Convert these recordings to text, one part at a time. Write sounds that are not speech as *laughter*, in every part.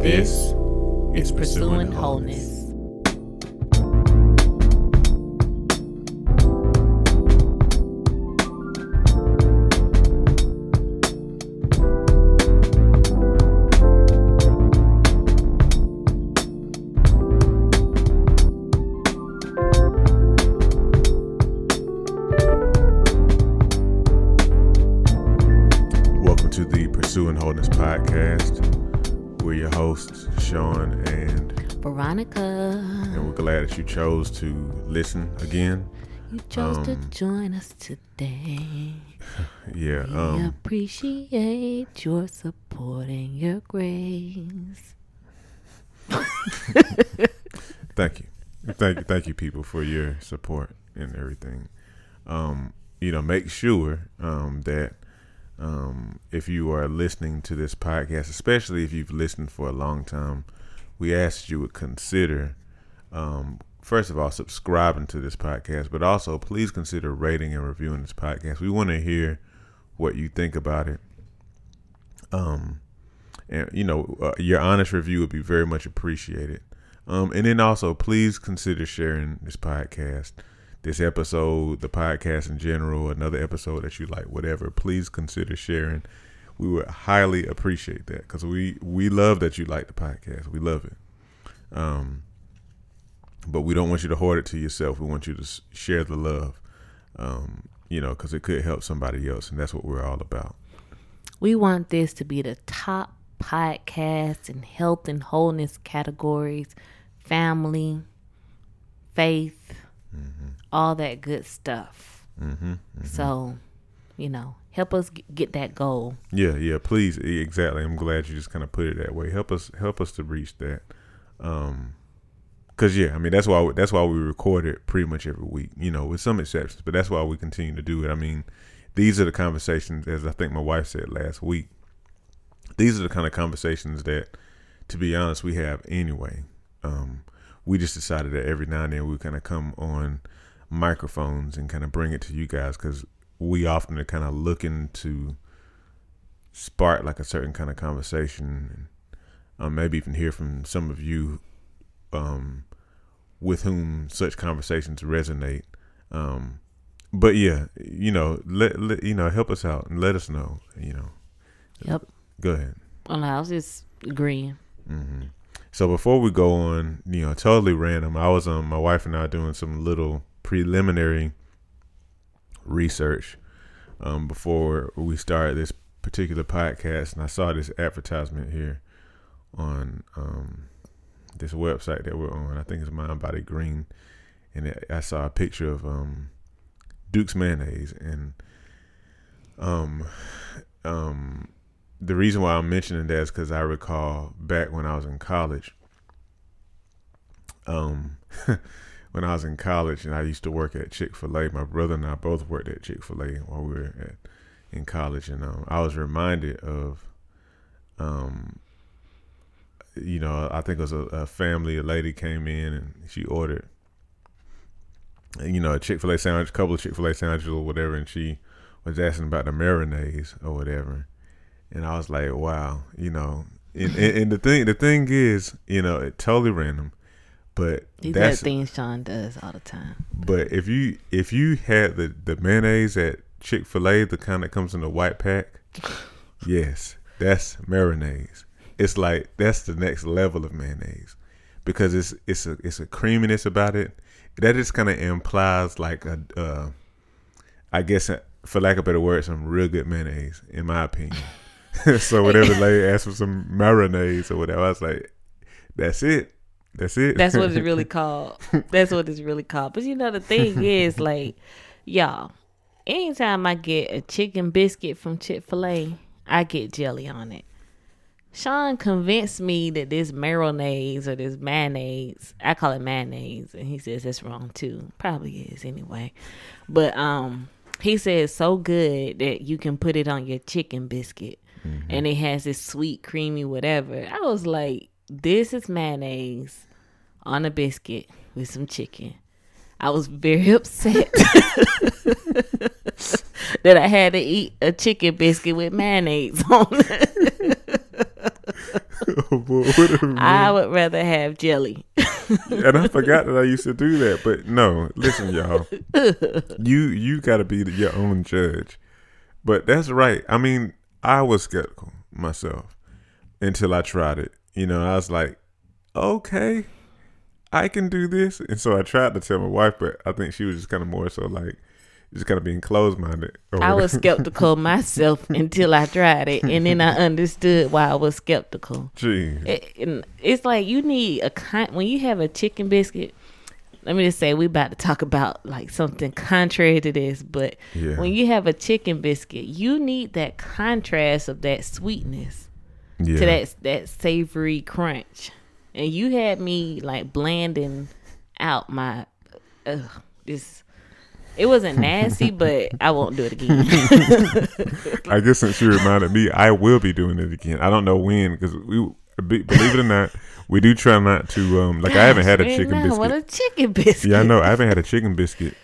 This is Pursuing Wholeness. That you chose to listen again. you chose to Um, join us today. *laughs* Yeah, We um, appreciate your support and your grace. *laughs* thank you, thank you, thank you, people, for your support and everything. Um, you know, make sure um, that um, if you are listening to this podcast, especially if you've listened for a long time, we ask that you would consider, um, first of all, subscribing to this podcast, but also please consider rating and reviewing this podcast. We want to hear what you think about it. Um, and you know, uh, your honest review would be very much appreciated. Um, and then also, please consider sharing this podcast, this episode, the podcast in general, another episode that you like, whatever. Please consider sharing. We would highly appreciate that because we we love that you like the podcast. We love it. Um, but we don't want you to hoard it to yourself. We want you to share the love. Um, you know, because it could help somebody else, and that's what we're all about. We want this to be the top podcast in health and wholeness categories, family, faith, all that good stuff. Mm-hmm. So, you know, help us get that goal. Yeah, yeah, please. Exactly. I'm glad you just kind of put it that way. Help us help us to reach that. Um cuz yeah, I mean that's why that's why we record it pretty much every week, you know, with some exceptions, but that's why we continue to do it. I mean, these are the conversations as I think my wife said last week. These are the kind of conversations that to be honest we have anyway. Um we just decided that every now and then we kind of come on microphones and kind of bring it to you guys cuz we often are kind of looking to spark like a certain kind of conversation and um, maybe even hear from some of you um, with whom such conversations resonate um, but yeah you know let, let you know help us out and let us know you know Yep. go ahead Well, I was just agreeing. hmm So before we go on, you know, totally random. I was um my wife and I doing some little preliminary research um before we started this particular podcast, and I saw this advertisement here on um this website that we're on. I think it's Mind Body Green, and it, I saw a picture of um Duke's mayonnaise and um um the reason why I'm mentioning that is because I recall back when I was in college. Um, *laughs* when I was in college and I used to work at Chick Fil A. My brother and I both worked at Chick Fil A while we were at in college, and um, I was reminded of, um, you know, I think it was a, a family. A lady came in and she ordered, you know, a Chick Fil A sandwich, a couple of Chick Fil A sandwiches or whatever, and she was asking about the marinades or whatever and I was like, wow, you know. And, and, and the thing, the thing is, you know, it totally random, but These are that's things Sean does all the time. but if you if you had the the mayonnaise at Chick Fil A, the kind that comes in the white pack, *laughs* yes, that's mayonnaise. It's like that's the next level of mayonnaise because it's it's a it's a creaminess about it that just kind of implies like a uh, I guess uh, for lack of a better word, some real good mayonnaise in my opinion. *laughs* so whatever the lady asked for some marinades or whatever, I was like, that's it. That's it. That's what it's *laughs* really called. That's what it's really called. But you know, the thing is, like, y'all, anytime I get a chicken biscuit from Chick fil A, I get jelly on it. Sean convinced me that this mayonnaise or this mayonnaise, I call it mayonnaise, and he says that's wrong too. Probably is anyway. But um he says so good that you can put it on your chicken biscuit and it has this sweet, creamy whatever. I was like, this is mayonnaise on a biscuit with some chicken. I was very *laughs* upset *laughs* that I had to eat a chicken biscuit with mayonnaise on it. *laughs* *laughs* I would rather have jelly. and I forgot that I used to do that. But no, listen, y'all. *laughs* you you got to be your own judge. But that's right. I mean, I was skeptical myself until I tried it. You know, I was like, okay, I can do this. And so I tried to tell my wife, but I think she was just kind of more so like, just kind of being closed minded. I was *laughs* skeptical myself until I tried it, and then I understood why I was skeptical. Gee, it, it's like you need a con- when you have a chicken biscuit. Let me just say we about to talk about like something contrary to this, but Yeah. when you have a chicken biscuit, you need that contrast of that sweetness yeah, to that that savory crunch, and you had me like blanding out my ugh, this. It wasn't nasty, *laughs* but I won't do it again. *laughs* I guess since you reminded me, I will be doing it again. I don't know when because we believe it or not, we do try not to. Um, like I haven't had a chicken biscuit. What a chicken biscuit! yeah, I know I haven't had a chicken biscuit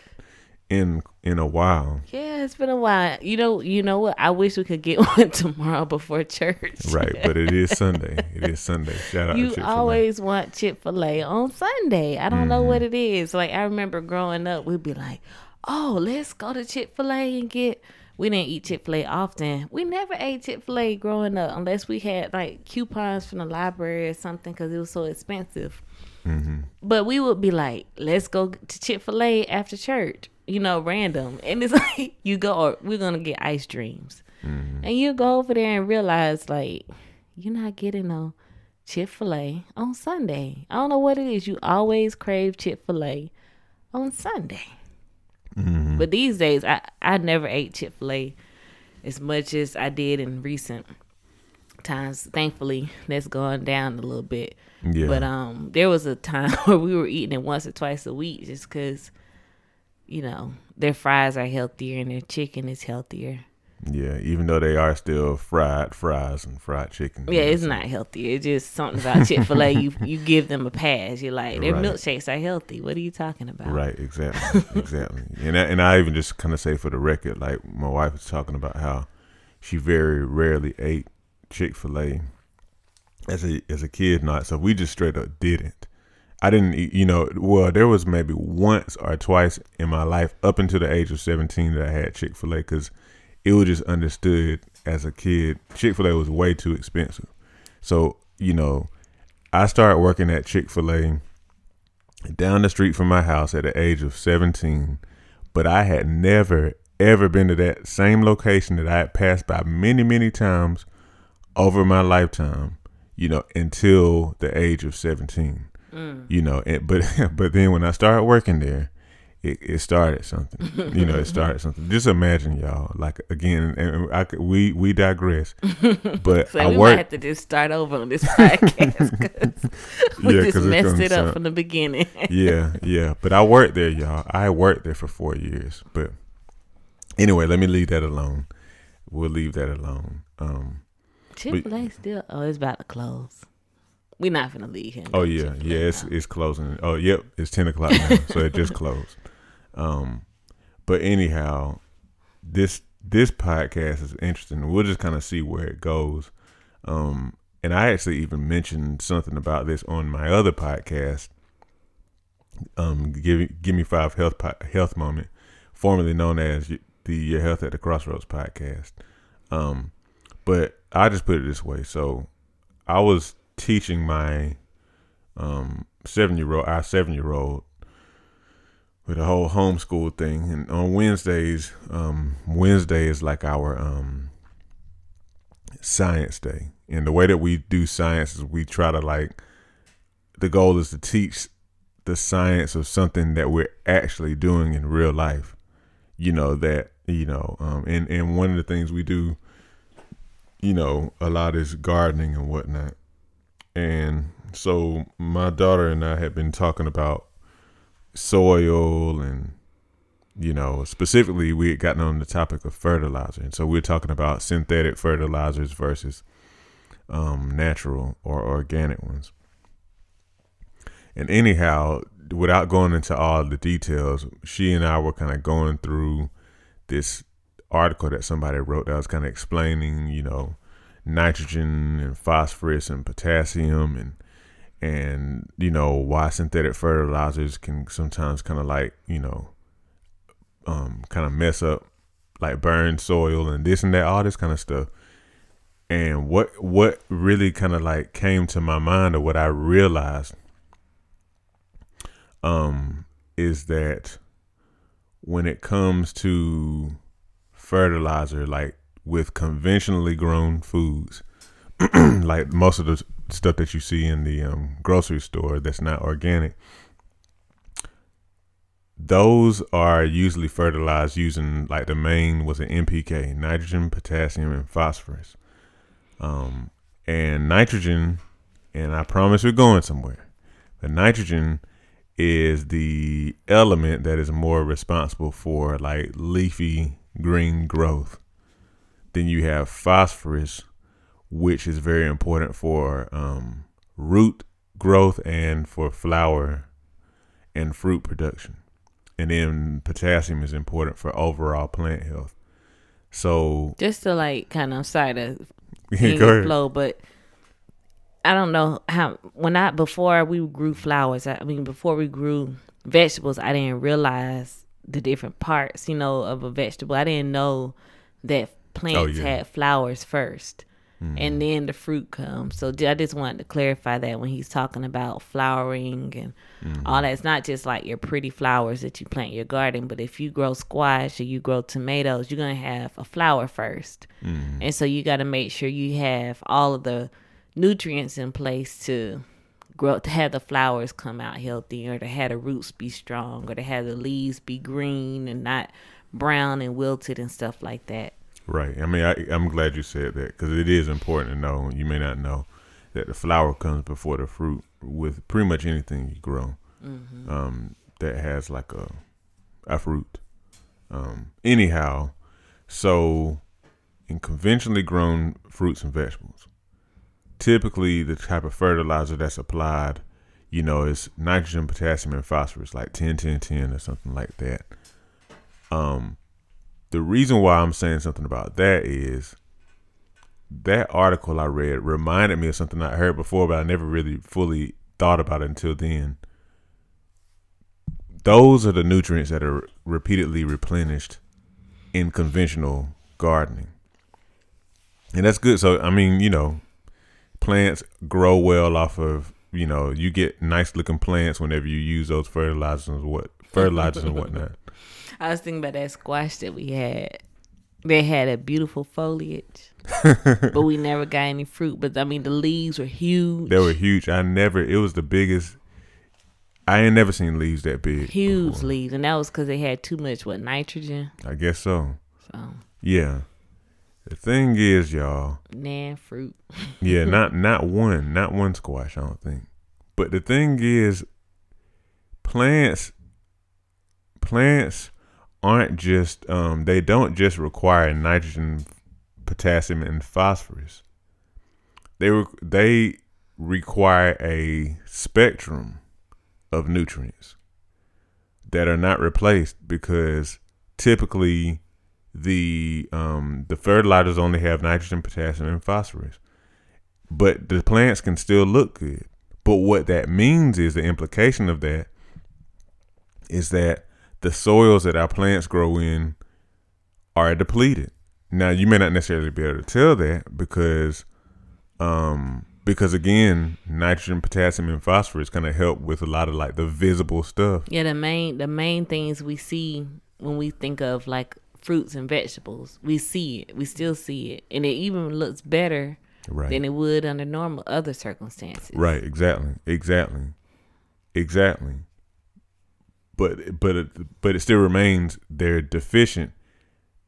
in in a while. Yeah, it's been a while. You know, you know what? I wish we could get *laughs* one tomorrow before church. Right, but it is Sunday. It is Sunday. Shout out you Chick-fil-A. always want Chick Fil A on Sunday. I don't know what it is. Like I remember growing up, we'd be like, "Oh, let's go to Chick Fil A and get." We didn't eat Chick Fil A often. We never ate Chick Fil A growing up unless we had like coupons from the library or something because it was so expensive. Mm-hmm. But we would be like, "Let's go to Chick Fil A after church." You know, random, and it's *laughs* like you go, or we're gonna get ice dreams, mm-hmm. and you go over there and realize like you're not getting no Chick Fil A on Sunday. I don't know what it is. You always crave Chick Fil A on Sunday, but these days I I never ate Chick Fil A as much as I did in recent times. Thankfully, that's gone down a little bit. Yeah. But um, there was a time *laughs* where we were eating it once or twice a week, just because, you know, their fries are healthier and their chicken is healthier. Yeah, even though they are still fried fries and fried chicken. Yeah, it's not healthy. It's just something about Chick Fil A. you *laughs* you give them a pass. You're like their Right. milkshakes are healthy. What are you talking about? Right, exactly, *laughs* exactly. And I, and I even just kind of say for the record, like my wife was talking about how she very rarely ate Chick Fil A as a as a kid, not so we just straight up didn't. I didn't, you know. Well, there was maybe once or twice in my life up until the age of seventeen that I had Chick Fil A because it was just understood as a kid. Chick Fil A was way too expensive, so you know, I started working at Chick Fil A down the street from my house at the age of 17, but I had never ever been to that same location that I had passed by many, many times over my lifetime, you know, until the age of 17. Mm. You know, and, but *laughs* but then when I started working there, it, it started something. You know, it started something. *laughs* Just imagine, y'all. Like again, and I we we digress, but *laughs* So I we might worked. have to just start over on this *laughs* podcast 'cause we Yeah, just messed it up sound- from the beginning. yeah, yeah. But I worked there, y'all. I worked there for four years. But anyway, let me leave that alone. We'll leave that alone. Um. Chick Fil A still. Oh, it's about to close. We're not gonna leave him. Oh yeah, yeah. It's it's closing. Oh yep, it's ten o'clock now, so it just closed. Um. But anyhow, this this podcast is interesting. We'll just kind of see where it goes. Um. And I actually even mentioned something about this on my other podcast. Um. Give give me five health health moment, formerly known as the Your Health at the Crossroads podcast. Um. But I just put it this way. So I was teaching my um seven year old our seven year old with the whole homeschool thing and on Wednesdays, um Wednesday is like our um science day. And the way that we do science is we try to like the goal is to teach the science of something that we're actually doing in real life. You know, that you know, um and, and one of the things we do you know, a lot is gardening and whatnot. And so my daughter and I have been talking about soil and, you know, specifically we had gotten on the topic of fertilizer. And so we are talking about synthetic fertilizers versus um, natural or organic ones. And anyhow, without going into all the details, she and I were kind of going through this article that somebody wrote that was kind of explaining, you know, nitrogen and phosphorus and potassium and and you know why synthetic fertilizers can sometimes kind of like you know um kind of mess up like burn soil and this and that all this kind of stuff. And what what really kind of like came to my mind or what i realized um is that when it comes to fertilizer like with conventionally grown foods *clears throat* like most of the stuff that you see in the um, grocery store that's not organic those are usually fertilized using like the main was an NPK, nitrogen, potassium, and phosphorus. Um, and nitrogen, and I promise we're going somewhere. The nitrogen is the element that is more responsible for like leafy green growth. Then you have phosphorus, which is very important for um, root growth and for flower and fruit production. And then potassium is important for overall plant health. So Just to like kind of sorry *laughs* to Go in your ahead. flow, but I don't know how when I before we grew flowers. I mean, before we grew vegetables, I didn't realize the different parts, you know, of a vegetable. I didn't know that plants Oh, yeah. Had flowers first. And then the fruit comes. So I just wanted to clarify that when he's talking about flowering and Mm-hmm. all that, it's not just like your pretty flowers that you plant in your garden, but if you grow squash or you grow tomatoes, you're gonna have a flower 1st Mm-hmm. and so you got to make sure you have all of the nutrients in place to grow to have the flowers come out healthy or to have the roots be strong or to have the leaves be green and not brown and wilted and stuff like that Right. I mean, I, I'm glad you said that because it is important to know. You may not know that the flower comes before the fruit with pretty much anything you grow um, that has like a a fruit. Um, anyhow, so in conventionally grown fruits and vegetables, typically the type of fertilizer that's applied, you know, is nitrogen, potassium, and phosphorus, like 10, 10, 10 or something like that. Um, the reason why I'm saying something about that is that article I read reminded me of something I heard before, but I never really fully thought about it until then. Those are the nutrients that are repeatedly replenished in conventional gardening. And that's good. So, I mean, you know, plants grow well off of, you know, you get nice looking plants whenever you use those fertilizers what fertilizers and whatnot. *laughs* i was thinking about that squash that we had they had a beautiful foliage *laughs* but we never got any fruit but i mean the leaves were huge They were huge. I never. It was the biggest. I ain't never seen leaves that big. huge before. leaves and that was because they had too much what nitrogen I guess so. so Yeah. The thing is, y'all. nan fruit *laughs* Yeah, not not one, not one squash. I don't think. But the thing is, plants, plants aren't just. Um, they don't just require nitrogen, potassium, and phosphorus. They re- they require a spectrum of nutrients that are not replaced because typically the um the fertilizers only have nitrogen, potassium, and phosphorus. But the plants can still look good. But what that means is the implication of that is that the soils that our plants grow in are depleted. Now you may not necessarily be able to tell that because um because again, nitrogen, potassium, and phosphorus kind of help with a lot of like the visible stuff. Yeah, the main the main things we see when we think of like fruits and vegetables, we see it. We still see it, and it even looks better Right. than it would under normal other circumstances. Right, exactly, exactly, exactly. But but it, but it still remains they're deficient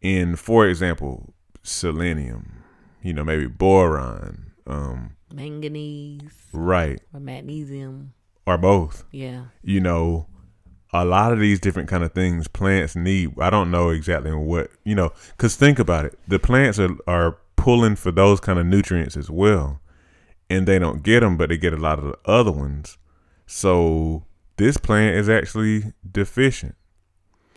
in, for example, selenium. You know, maybe boron. Um, Manganese right, or magnesium. or both. Yeah. You know, a lot of these different kind of things plants need. I don't know exactly what you know, because think about it. The plants are are pulling for those kind of nutrients as well, and they don't get them, but they get a lot of the other ones. So this plant is actually deficient.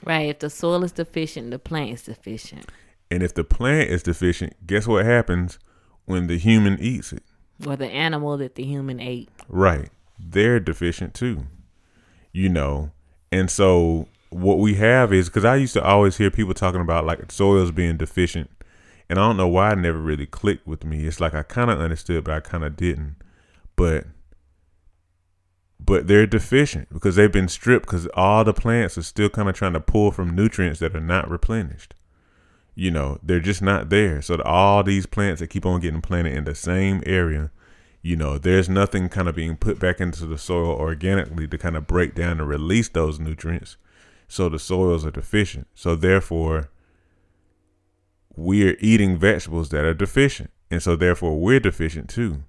Right. If the soil is deficient, the plant is deficient. And if the plant is deficient, guess what happens when the human eats it. Or the animal that the human ate. Right. They're deficient too. You know. And so what we have is because I used to always hear people talking about like soils being deficient. And I don't know why it never really clicked with me. It's like I kind of understood, but I kind of didn't. But but they're deficient because they've been stripped because all the plants are still kind of trying to pull from nutrients that are not replenished. You know, they're just not there. So all these plants that keep on getting planted in the same area, you know, there's nothing kind of being put back into the soil organically to kind of break down and release those nutrients. So the soils are deficient. So therefore, we're eating vegetables that are deficient. And so therefore, we're deficient too.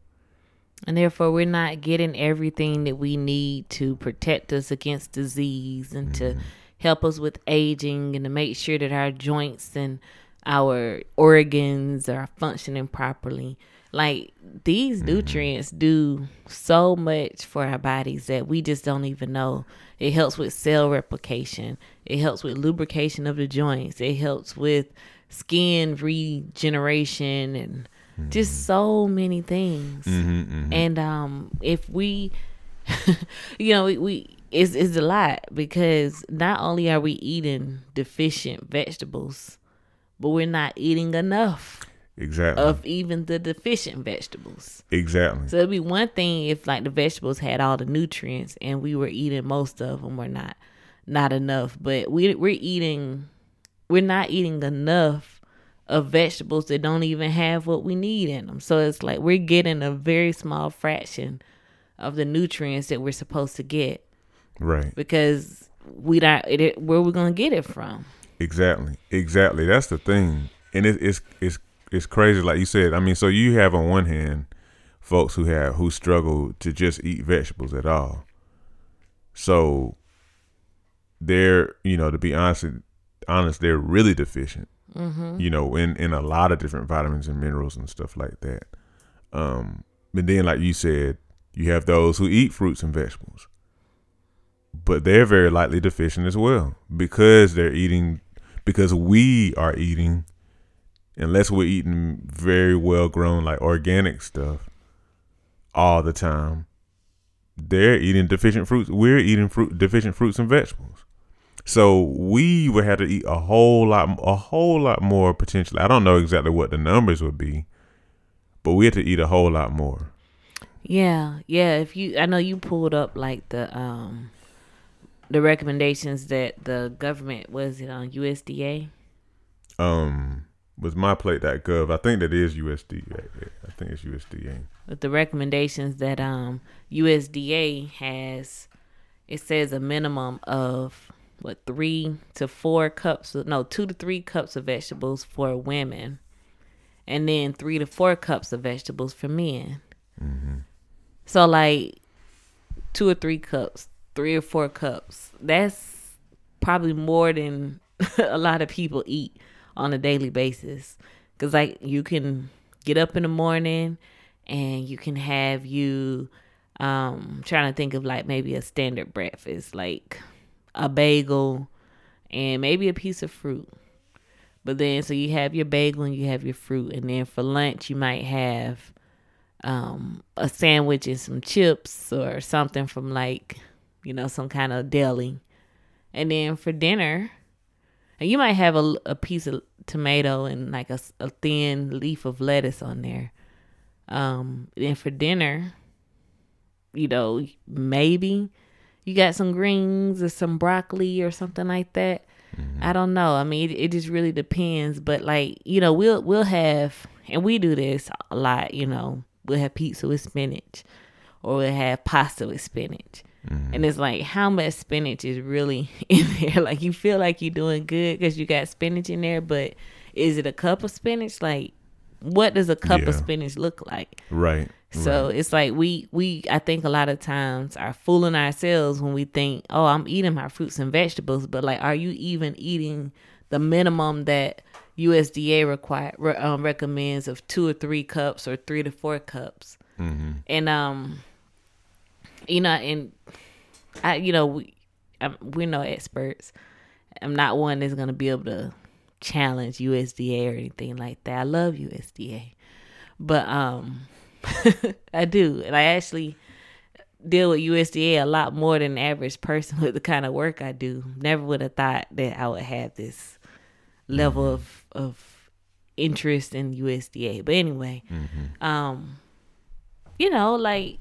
And therefore, we're not getting everything that we need to protect us against disease and mm-hmm. to help us with aging and to make sure that our joints and our organs are functioning properly. Like these mm-hmm. nutrients do so much for our bodies that we just don't even know. It helps with cell replication, it helps with lubrication of the joints, it helps with skin regeneration and mm-hmm. just so many things. Mm-hmm, mm-hmm. And um, if we, *laughs* you know, we, we it's, it's a lot because not only are we eating deficient vegetables, but we're not eating enough. Exactly. Of even the deficient vegetables. Exactly. So it'd be one thing if like the vegetables had all the nutrients and we were eating most of them. We're not not enough, but we we're eating we're not eating enough of vegetables that don't even have what we need in them. So it's like we're getting a very small fraction of the nutrients that we're supposed to get. Right. Because we don't it, where we going to get it from. Exactly. Exactly. That's the thing. And it, it's it's it's crazy like you said. I mean, so you have on one hand folks who have who struggle to just eat vegetables at all. So they're, you know, to be honest honest, they're really deficient mm-hmm. you know, in in a lot of different vitamins and minerals and stuff like that. Um, but then, like you said, you have those who eat fruits and vegetables, but they're very likely deficient as well because they're eating because we are eating unless we're eating very well grown like organic stuff all the time they're eating deficient fruits we're eating fruit deficient fruits and vegetables so we would have to eat a whole lot, a whole lot more potentially. I don't know exactly what the numbers would be, but we had to eat a whole lot more. Yeah, yeah. If you, I know you pulled up like the um the recommendations that the government was it on USDA. Um, was myplate.gov. I think that is USDA. I think it's USDA. With the recommendations that um USDA has, it says a minimum of what three to four cups no two to three cups of vegetables for women and then three to four cups of vegetables for men mm-hmm. so like two or three cups three or four cups that's probably more than *laughs* a lot of people eat on a daily basis because like you can get up in the morning and you can have you um trying to think of like maybe a standard breakfast like a bagel, and maybe a piece of fruit. But then, so you have your bagel and you have your fruit, and then for lunch you might have um, a sandwich and some chips or something from like, you know, some kind of deli. And then for dinner, and you might have a, a piece of tomato and like a, a thin leaf of lettuce on there. Um, then for dinner, you know, maybe you got some greens or some broccoli or something like that. Mm-hmm. I don't know. I mean, it, it, just really depends. But like, you know, we'll we'll have, and we do this a lot. You know, we'll have pizza with spinach, or we'll have pasta with spinach. Mm-hmm. And it's like, how much spinach is really *laughs* in there? Like, you feel like you're doing good because you got spinach in there, but is it a cup of spinach? Like, what does a cup yeah. of spinach look like? Right. So right. it's like we we I think a lot of times are fooling ourselves when we think, oh, I'm eating my fruits and vegetables, but like, are you even eating the minimum that USDA require um, recommends of two or three cups or three to four cups? Mm-hmm. And um, you know, and I, you know, we I'm, we're no experts. I'm not one that's gonna be able to challenge USDA or anything like that. I love USDA. But um, *laughs* I do, and I actually deal with USDA a lot more than the average person with the kind of work I do. Never would have thought that I would have this level of of interest in USDA. But anyway, um, you know, like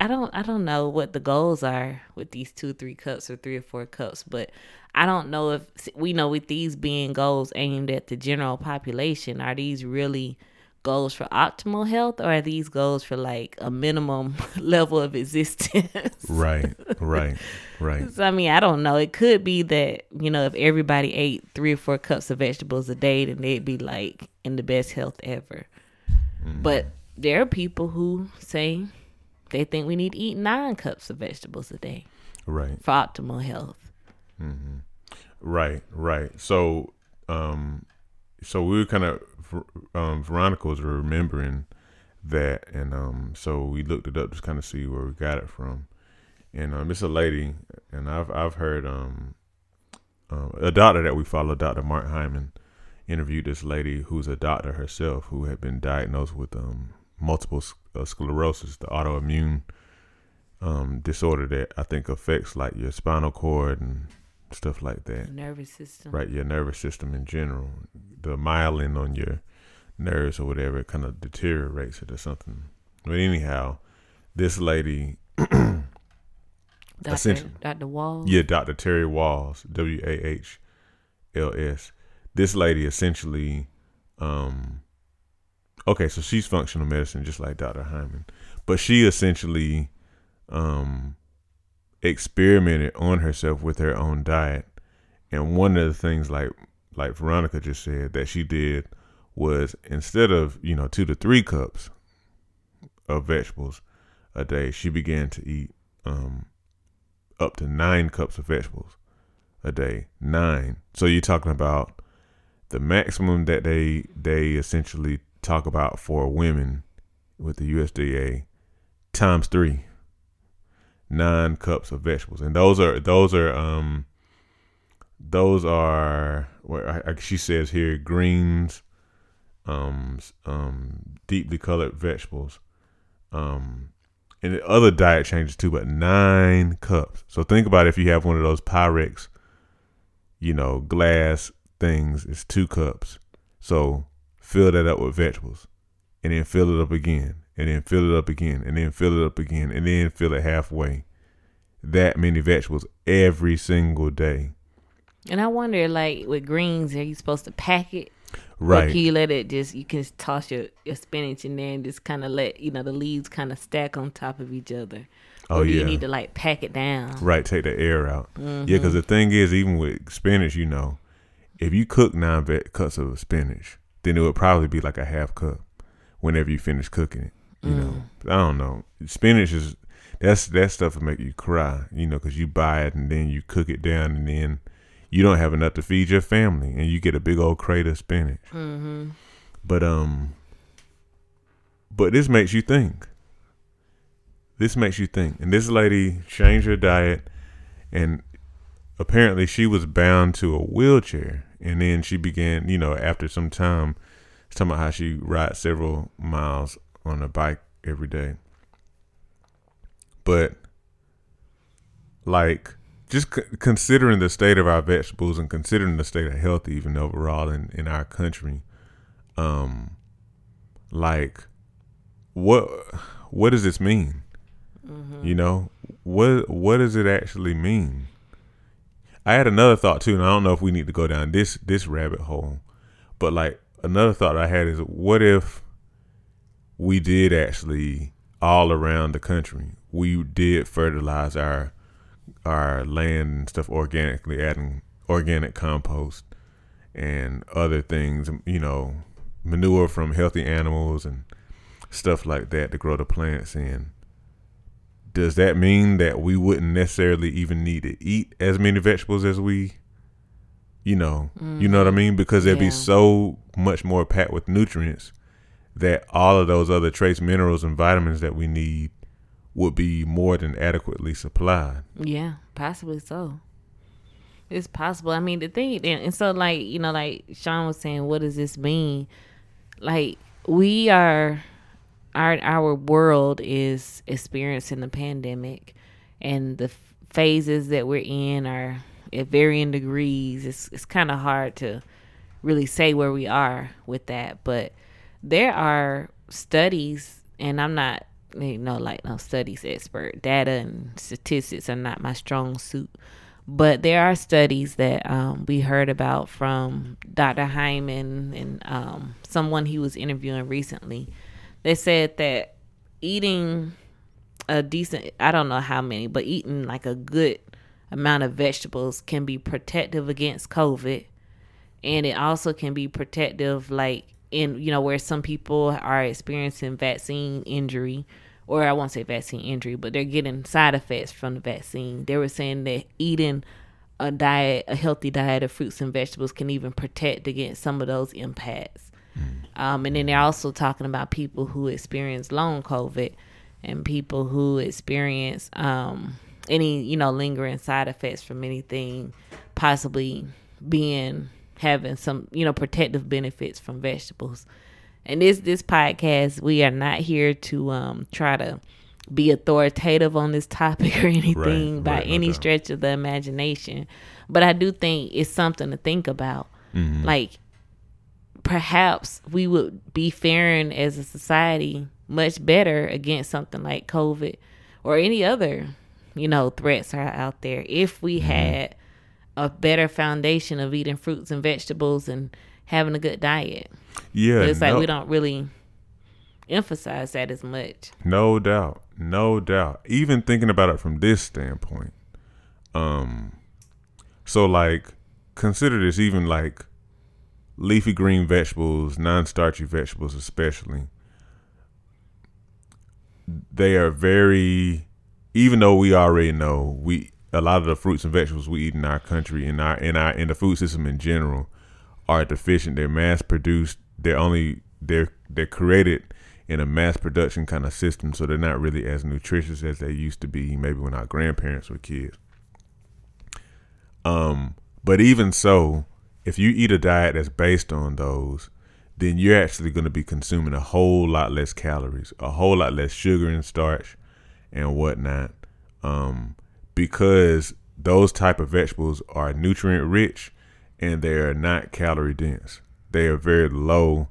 I don't I don't know what the goals are with these two, three cups or three or four cups, but I don't know if we know with these being goals aimed at the general population, are these really goals for optimal health or are these goals for like a minimum *laughs* level of existence? *laughs* Right, right, right. So, I mean, I don't know. It could be that, you know, if everybody ate three or four cups of vegetables a day, then they'd be like in the best health ever. But there are people who say they think we need to eat nine cups of vegetables a day Right. for optimal health. Right, right. So, um, so we were kind of, um, Veronica was remembering that, and um, so we looked it up just kind of see where we got it from, and um, it's a lady, and I've I've heard um, um, a doctor that we follow, Dr. Mark Hyman, interviewed this lady who's a doctor herself who had been diagnosed with um multiple uh, sclerosis, the autoimmune um disorder that I think affects like your spinal cord and stuff like that Nervous system. right your nervous system in general the myelin on your nerves or whatever it kind of deteriorates it or something but anyhow this lady Dr. Dr. Wall. yeah dr terry Wahls w-a-h-l-s this lady essentially um okay so she's functional medicine just like dr hyman but she essentially um experimented on herself with her own diet. And one of the things like like veronica just said that she did was instead of you know two to three cups of vegetables a day she began to eat um up to nine cups of vegetables a day. Nine. So you're talking about the maximum that they they essentially talk about for women with the USDA times three nine cups of vegetables. And those are those are um those are what I, I- she says here greens um um deeply colored vegetables. Um and the other diet changes too but nine cups. So think about if you have one of those pyrex you know glass things it's two cups. So fill that up with vegetables and then fill it up again and then fill it up again and then fill it up again and then fill it halfway that many vegetables every single day And I wonder, like, with greens, are you supposed to pack it? Or right can you let it just, you can toss your, your spinach in there and just kind of let, you know, the leaves kind of stack on top of each other? oh yeah you need to, like, pack it down? right take the air out Mm-hmm. yeah because the thing is even with spinach you know if you cook nine cups of spinach then it would probably be like a half cup whenever you finish cooking it you know. Mm. i don't know. Spinach is that's that stuff will make you cry you know because you buy it and then you cook it down and then you don't have enough to feed your family and you get a big old crate of spinach. Mm-hmm. but um but this makes you think. This makes you think. And this lady changed her diet and apparently she was bound to a wheelchair. And then she began you know after some time talking about how she rides several miles on a bike every day. But like just c- considering the state of our vegetables and considering the state of health even overall in, in our country um like what what does this mean? You know what what does it actually mean? I had another thought too and i don't know if we need to go down this this rabbit hole but like another thought i had is what if we did actually all around the country we did fertilize our our land and stuff organically adding organic compost and other things you know manure from healthy animals and stuff like that to grow the plants in. Does that mean that we wouldn't necessarily even need to eat as many vegetables as we you know you know what i mm. mean? Because they'd Yeah. be so much more packed with nutrients that all of those other trace minerals and vitamins that we need would be more than adequately supplied Yeah, possibly so. It's possible. I mean, the thing, and so like you know, like Sean was saying, what does this mean? Like we are our our world is experiencing the pandemic and the phases that we're in are at varying degrees. It's it's kind of hard to really say where we are with that, but there are studies, and I'm not you know like no studies expert. Data and statistics are not my strong suit, but there are studies that um, we heard about from Dr. Hyman and um, someone he was interviewing recently. They said that eating a decent I don't know how many, but eating like a good amount of vegetables can be protective against COVID. And it also can be protective like in you know, where some people are experiencing vaccine injury or I won't say vaccine injury, but they're getting side effects from the vaccine. They were saying that eating a diet, a healthy diet of fruits and vegetables can even protect against some of those impacts. Mm. Um, and then they're also talking about people who experience long COVID and people who experience um, any you know lingering side effects from anything possibly being having some you know protective benefits from vegetables and this this podcast we are not here to um try to be authoritative on this topic *laughs* or anything right, by right, any no stretch of the imagination but i do think it's something to think about mm-hmm. like perhaps we would be faring as a society much better against something like COVID or any other, you know, threats are out there if we mm-hmm. had a better foundation of eating fruits and vegetables and having a good diet. Yeah. But it's like no, we don't really emphasize that as much. No doubt. No doubt. Even thinking about it from this standpoint. Um so like consider this even like leafy green vegetables, non-starchy vegetables especially they are very even though we already know we a lot of the fruits and vegetables we eat in our country in our in our in the food system in general are deficient. They're mass produced. They're only they're they're created in a mass production kind of system so they're not really as nutritious as they used to be maybe when our grandparents were kids. Um but even so if you eat a diet that's based on those then you're actually going to be consuming a whole lot less calories, a whole lot less sugar and starch and whatnot, um, because those type of vegetables are nutrient rich and they are not calorie dense. They are very low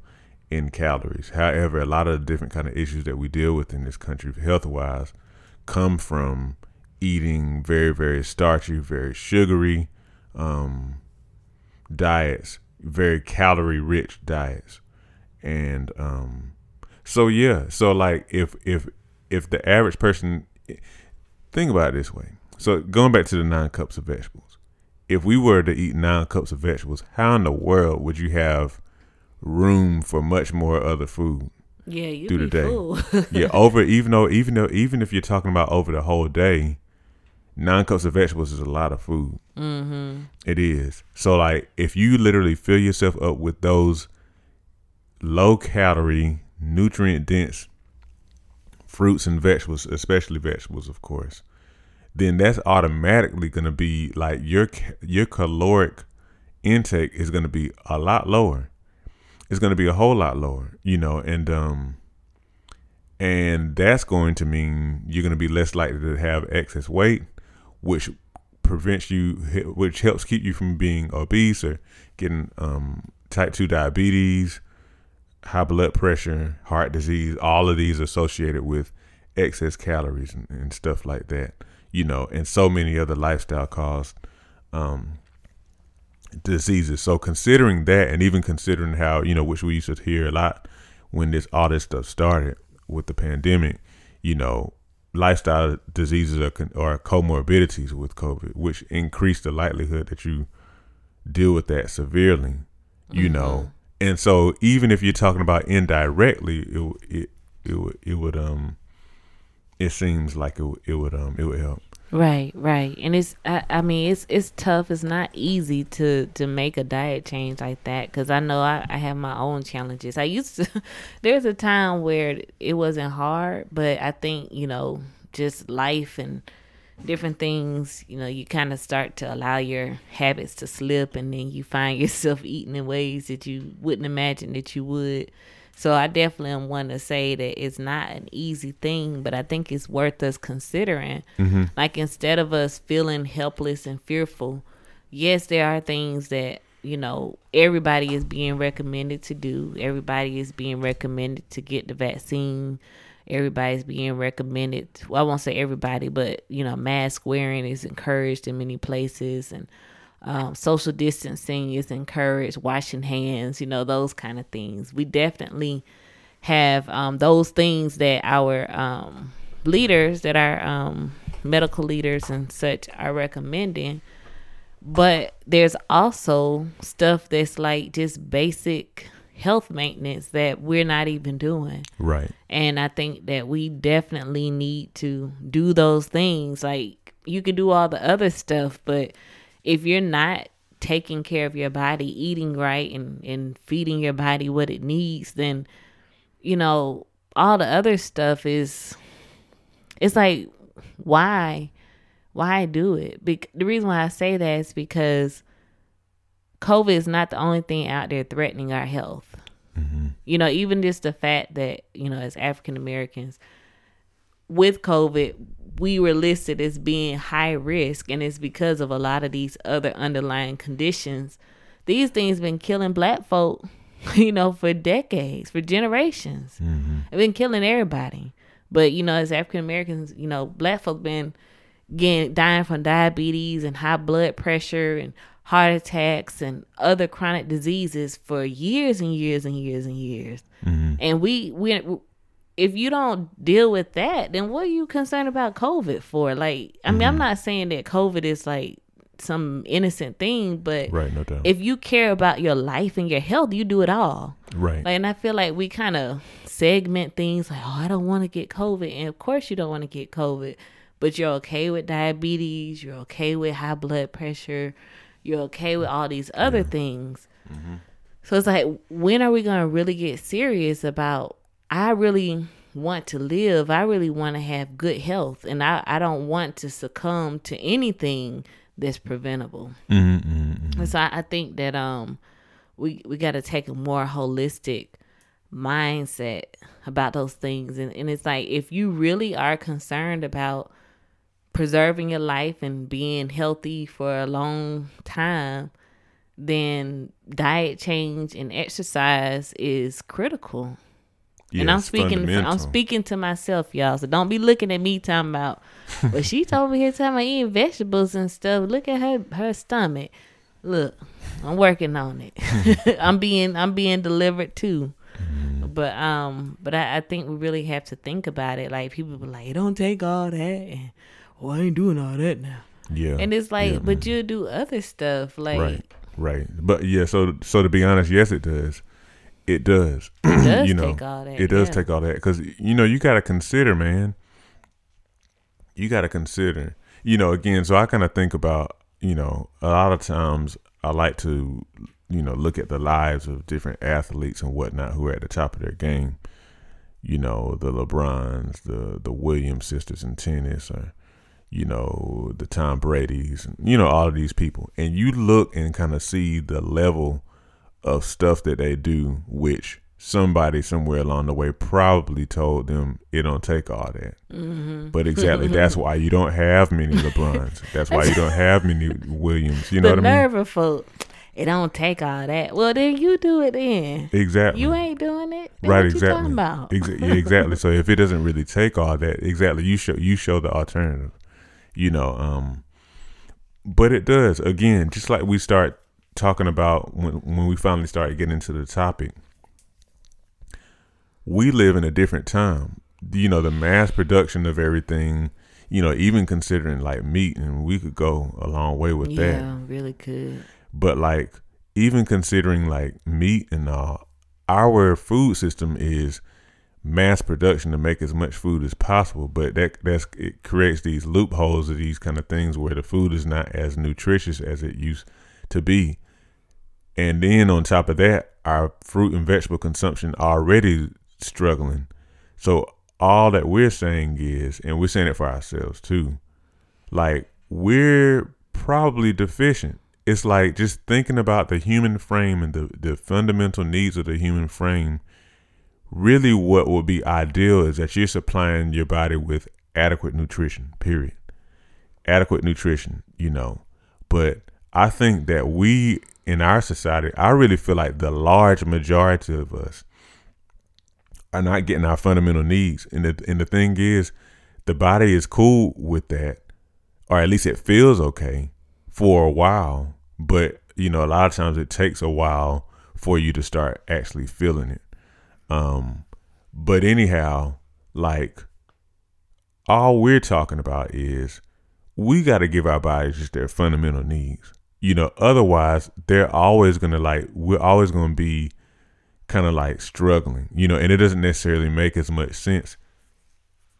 in calories. However, a lot of the different kind of issues that we deal with in this country, health wise, come from eating very very starchy, very sugary um, diets very calorie rich diets. And um so yeah, so like if if if the average person think about it this way. So going back to the nine cups of vegetables. If we were to eat nine cups of vegetables, how in the world would you have room for much more other food? Yeah, you through the day. *laughs* yeah, over even though even though even if you're talking about over the whole day, nine cups of vegetables is a lot of food. Mm-hmm. It is. So like, if you literally fill yourself up with those low calorie, nutrient dense fruits and vegetables, especially vegetables, of course, then that's automatically going to be like your your caloric intake is going to be a lot lower. It's going to be a whole lot lower, you know, and um and that's going to mean you're going to be less likely to have excess weight which prevents you, which helps keep you from being obese or getting um, type 2 diabetes, high blood pressure, heart disease, all of these associated with excess calories and, and stuff like that, you know, and so many other lifestyle caused um, diseases. So considering that, and even considering how, you know, which we used to hear a lot when this all this stuff started with the pandemic, you know, lifestyle diseases or, or comorbidities with COVID, which increase the likelihood that you deal with that severely, you mm-hmm. know. And so even if you're talking about indirectly, it it it would it would um it seems like it it would um it would help. Right, right, and it's I, I mean it's it's tough. It's not easy to to make a diet change like that because I know I, I have my own challenges. I used to *laughs* there's a time where it wasn't hard, but I think you know just life and different things. You know, you kind of start to allow your habits to slip, and then you find *laughs* yourself eating in ways that you wouldn't imagine that you would. So I definitely am one to say that it's not an easy thing, but I think it's worth us considering. Mm-hmm. Like instead of us feeling helpless and fearful, yes, there are things that you know everybody is being recommended to do. Everybody is being recommended to get the vaccine. Everybody's being recommended. Well, I won't say everybody, but you know, mask wearing is encouraged in many places, and um, social distancing is encouraged. Washing hands, you know, those kind of things. We definitely have um, those things that our um, leaders, that our um, medical leaders and such, are recommending. But there's also stuff that's like just basic health maintenance that we're not even doing. Right. And I think that we definitely need to do those things. Like you can do all the other stuff, but if you're not taking care of your body, eating right and, and feeding your body what it needs, then you know, all the other stuff is it's like why why do it? Be- the reason why I say that is because COVID is not the only thing out there threatening our health. Mm-hmm. You know, even just the fact that, you know, as African Americans, with COVID, we were listed as being high risk, and it's because of a lot of these other underlying conditions. These things been killing black folk, *laughs* you know, for decades, for generations. Mm-hmm. It's been killing everybody. But, you know, as African Americans, you know, black folk been getting dying from diabetes and high blood pressure and heart attacks and other chronic diseases for years and years and years and years. Mm-hmm. And we we if you don't deal with that, then what are you concerned about COVID for? Like, I mean, I'm mm-hmm. not saying that COVID is like some innocent thing, but Right. No doubt. if you care about your life and your health, you do it all. right. Like, and I feel like we kind of segment things like, oh, I don't want to get COVID. And of course, you don't want to get COVID, but you're okay with diabetes, you're okay with high blood pressure, you're okay with all these other things. Mm-hmm. So it's like, when are we going to really get serious about, I really want to live, I really want to have good health, and I, I don't want to succumb to anything that's preventable. Mm-hmm. And so I, I think that um we we got to take a more holistic mindset about those things and, and it's like if you really are concerned about preserving your life and being healthy for a long time then diet change and exercise is critical and I'm speaking I'm speaking to myself, y'all. So don't be looking at me talking about *laughs* but she's over here talking about eating vegetables and stuff. Look at her her stomach. Look, I'm working on it. *laughs* *laughs* I'm being I'm being delivered too. But um but I, I think we really have to think about it. Like people be like, it don't take all that and oh I ain't doing all that now. Yeah. And it's like, yeah, but you do other stuff. Like right. Right. But yeah. So so to be honest, yes, it does. It does. *clears throat* it does you know, take all that. it does yeah. take all that because you know you got to consider, man. You got to consider, you know. Again, so I kind of think about, you know, a lot of times I like to, you know, look at the lives of different athletes and whatnot who are at the top of their game. You know, the LeBrons, the the Williams sisters in tennis, or you know, the Tom Brady's, and, you know, all of these people, and you look and kind of see the level of stuff that they do, which somebody somewhere along the way probably told them it don't take all that. Mm-hmm. But exactly, *laughs* that's why you don't have many LeBrons. That's why you don't have many Williams. You know the what I mean? nerve of folk. It don't take all that. Well, then you do it then. Exactly. You ain't doing it. Right. what you talking Exactly. yeah, *laughs* exactly. So if it doesn't really take all that, exactly, you show you show the alternative. You know, um, but it does. Again, just like we start talking about when when we finally started getting into the topic, we live in a different time. You know, the mass production of everything. You know, even considering like meat, and we could go a long way with that. yeah, really could. But like even considering like meat and all, our food system is mass production to make as much food as possible. But that that's it creates these loopholes of these kind of things where the food is not as nutritious as it used to be. And then on top of that, our fruit and vegetable consumption already struggling. So all that we're saying is, and we're saying it for ourselves too, like we're probably deficient. It's like just thinking about the human frame and the, the fundamental needs of the human frame. really what would be ideal is that you're supplying your body with adequate nutrition, period. Adequate nutrition, you know. But I think that we in our society, I really feel like the large majority of us are not getting our fundamental needs. And the and the thing is, the body is cool with that, or at least it feels okay for a while. But you know, a lot of times it takes a while for you to start actually feeling it. Um, but anyhow, like all we're talking about is we got to give our bodies just their fundamental needs. You know, otherwise they're always gonna like we're always gonna be kind of like struggling. You know, and it doesn't necessarily make as much sense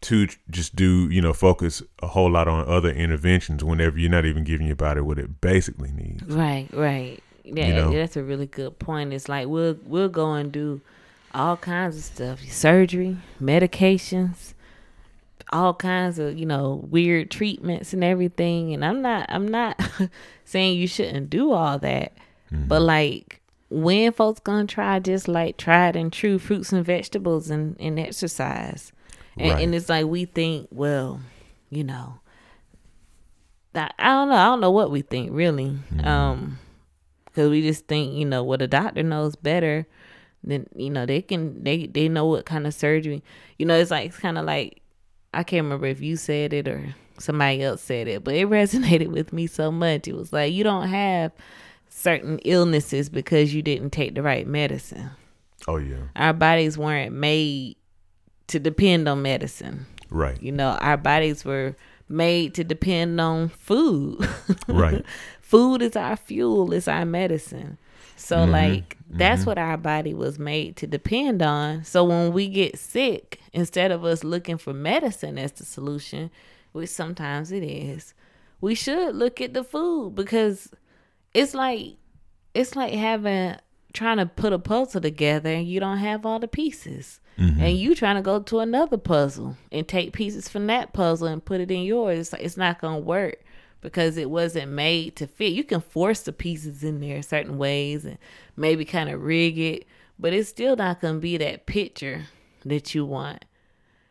to just do you know focus a whole lot on other interventions whenever you're not even giving your body what it basically needs. Right, right. Yeah, You know? that's a really good point. It's like we'll we'll go and do all kinds of stuff, surgery, medications, all kinds of you know weird treatments and everything. And I'm not I'm not *laughs* saying you shouldn't do all that, Mm-hmm. but like when folks gonna try just like tried and true fruits and vegetables and, and exercise, and, Right. and it's like we think well, you know. that- I don't know. I don't know what we think really. Um, because we just think you know what a doctor knows better then you know they can they they know what kind of surgery you know it's like it's kind of like i can't remember if you said it or somebody else said it but it *laughs* resonated with me so much. It was like you don't have certain illnesses because you didn't take the right medicine. Oh yeah, our bodies weren't made to depend on medicine. Right, you know our bodies were made to depend on food. *laughs* Right, food is our fuel it's our medicine. So Mm-hmm. like that's mm-hmm. what our body was made to depend on. So when we get sick instead of us looking for medicine as the solution which sometimes it is we should look at the food because it's like it's like having trying to put a puzzle together and you don't have all the pieces. Mm-hmm. And you trying to go to another puzzle and take pieces from that puzzle and put it in yours. It's, like, it's not gonna work because it wasn't made to fit you can force the pieces in there certain ways and maybe kind of rig it but it's still not gonna be that picture that you want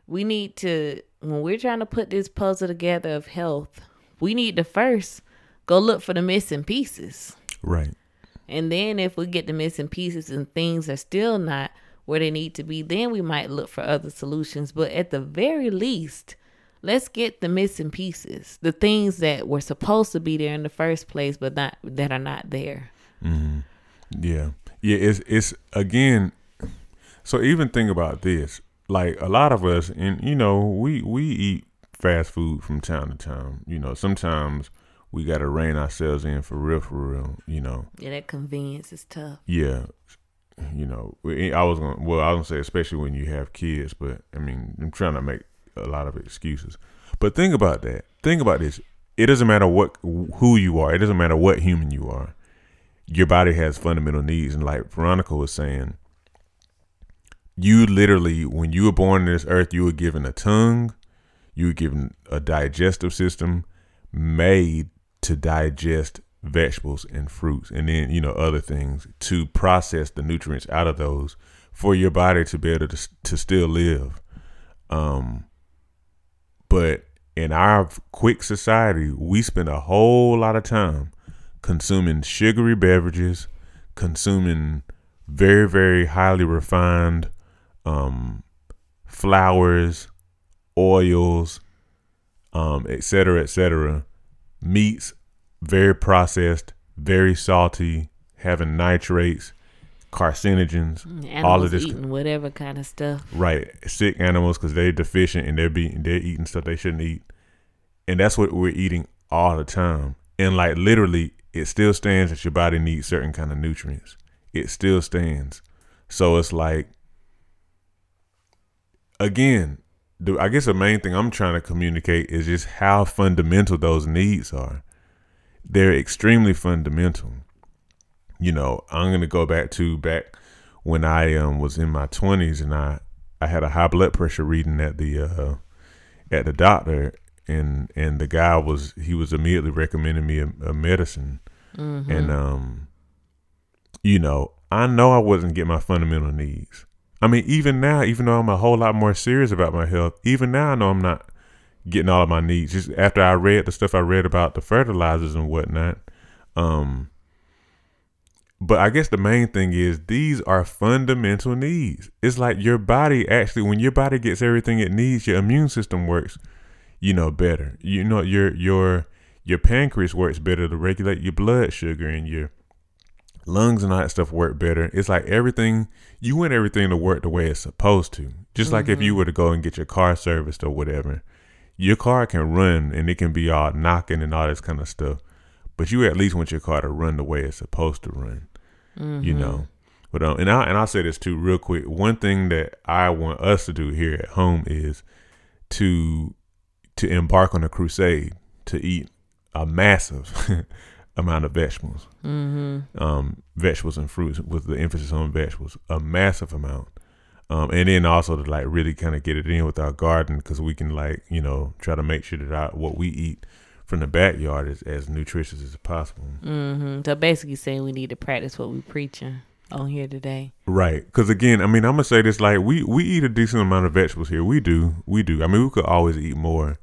we need to when we're trying to put this puzzle together of health we need to first go look for the missing pieces right. and then if we get the missing pieces and things are still not where they need to be, then we might look for other solutions. But at the very least, let's get the missing pieces, the things that were supposed to be there in the first place, but not that are not there. Mm-hmm. Yeah. Yeah, it's it's again so even think about this. Like a lot of us and you know, we we eat fast food from time to time. You know, sometimes we gotta rein ourselves in for real for real, you know. Yeah, that convenience is tough. Yeah. You know, I was gonna well, I was gonna say especially when you have kids, but I mean I'm trying to make a lot of excuses. But think about that. Think about this. It doesn't matter what who you are. It doesn't matter what human you are. Your body has fundamental needs, and like Veronica was saying, you literally, when you were born on this earth, you were given a tongue, you were given a digestive system made to digest vegetables and fruits, and then you know other things to process the nutrients out of those for your body to be able to to still live. Um, but in our quick society, we spend a whole lot of time consuming sugary beverages, consuming very, very highly refined um, flours, oils, um, et cetera, et cetera, meats, very processed, very salty, having nitrates, carcinogens, Animals all of this eating whatever kind of stuff. right sick animals because they're deficient and they're being they're eating stuff they shouldn't eat. And that's what we're eating all the time. And like literally it still stands that your body needs certain kind of nutrients. It still stands. So it's like again the, i guess the main thing i'm trying to communicate is just how fundamental those needs are. They're extremely fundamental you know i'm going to go back to back when i um, was in my 20s and i i had a high blood pressure reading at the uh, at the doctor and and the guy was he was immediately recommending me a, a medicine and um you know i know i wasn't getting my fundamental needs I mean, even now, even though I'm a whole lot more serious about my health, even now I know I'm not getting all of my needs. Just after I read the stuff I read about the fertilizers and whatnot. Um, but I guess the main thing is these are fundamental needs. It's like your body actually, when your body gets everything it needs, your immune system works, you know, better. You know, your your your pancreas works better to regulate your blood sugar and your lungs and all that stuff work better. It's like everything you want everything to work the way it's supposed to. Just mm-hmm. like if you mm-hmm. were to go and get your car serviced or whatever, your car can run and it can be all knocking and all this kind of stuff. But you at least want your car to run the way it's supposed to run mm-hmm. you know. But um, and I and I'll say this too, real quick. One thing that I want us to do here at home is to to embark on a crusade to eat a massive *laughs* amount of vegetables, mm-hmm. um, vegetables and fruits with the emphasis on vegetables, a massive amount. Um, and then also to like really kind of get it in with our garden because we can like you know try to make sure that our, what we eat from the backyard is as nutritious as possible. Mm-hmm. So basically, saying we need to practice what we're preaching on here today. Right. Because again, I mean, I'm gonna say this: like we we eat a decent amount of vegetables here. We do, we do. I mean, we could always eat more,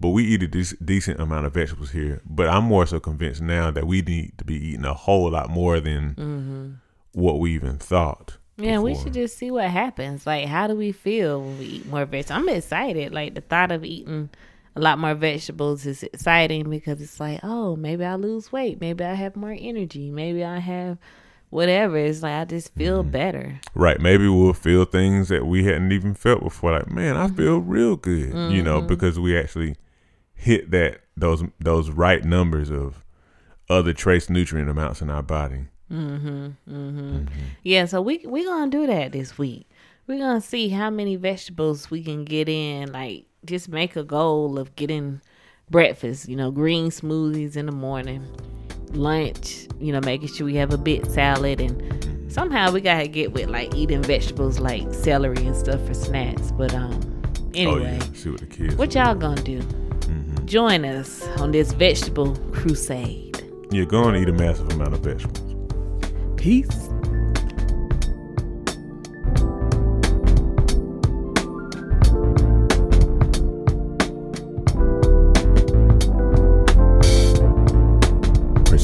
but we eat a de- decent amount of vegetables here. But I'm more so convinced now that we need to be eating a whole lot more than mm-hmm. what we even thought. Yeah, before. we should just see what happens. Like, how do we feel when we eat more vegetables? I'm excited. Like the thought of eating a lot more vegetables is exciting because it's like, oh, maybe I lose weight, maybe I have more energy, maybe I have whatever. It's like I just feel mm-hmm. better. Right. Maybe we'll feel things that we hadn't even felt before. Like, man, I feel real good. Mm-hmm. You know, mm-hmm. because we actually hit that those those right numbers of other trace nutrient amounts in our body. Mm-hmm. Mm-hmm. mm-hmm. Yeah. So we we're gonna do that this week. We're gonna see how many vegetables we can get in, like just make a goal of getting breakfast, you know, green smoothies in the morning, lunch, you know, making sure we have a bit salad and somehow we gotta get with like eating vegetables like celery and stuff for snacks. But um anyway. Oh, yeah. See what the kids What y'all gonna do? Mm-hmm. Join us on this vegetable crusade. You're gonna eat a massive amount of vegetables. Peace.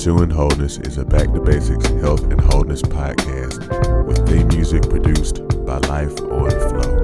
Pursuing Wholeness is a Back to Basics Health and Wholeness podcast with theme music produced by Life on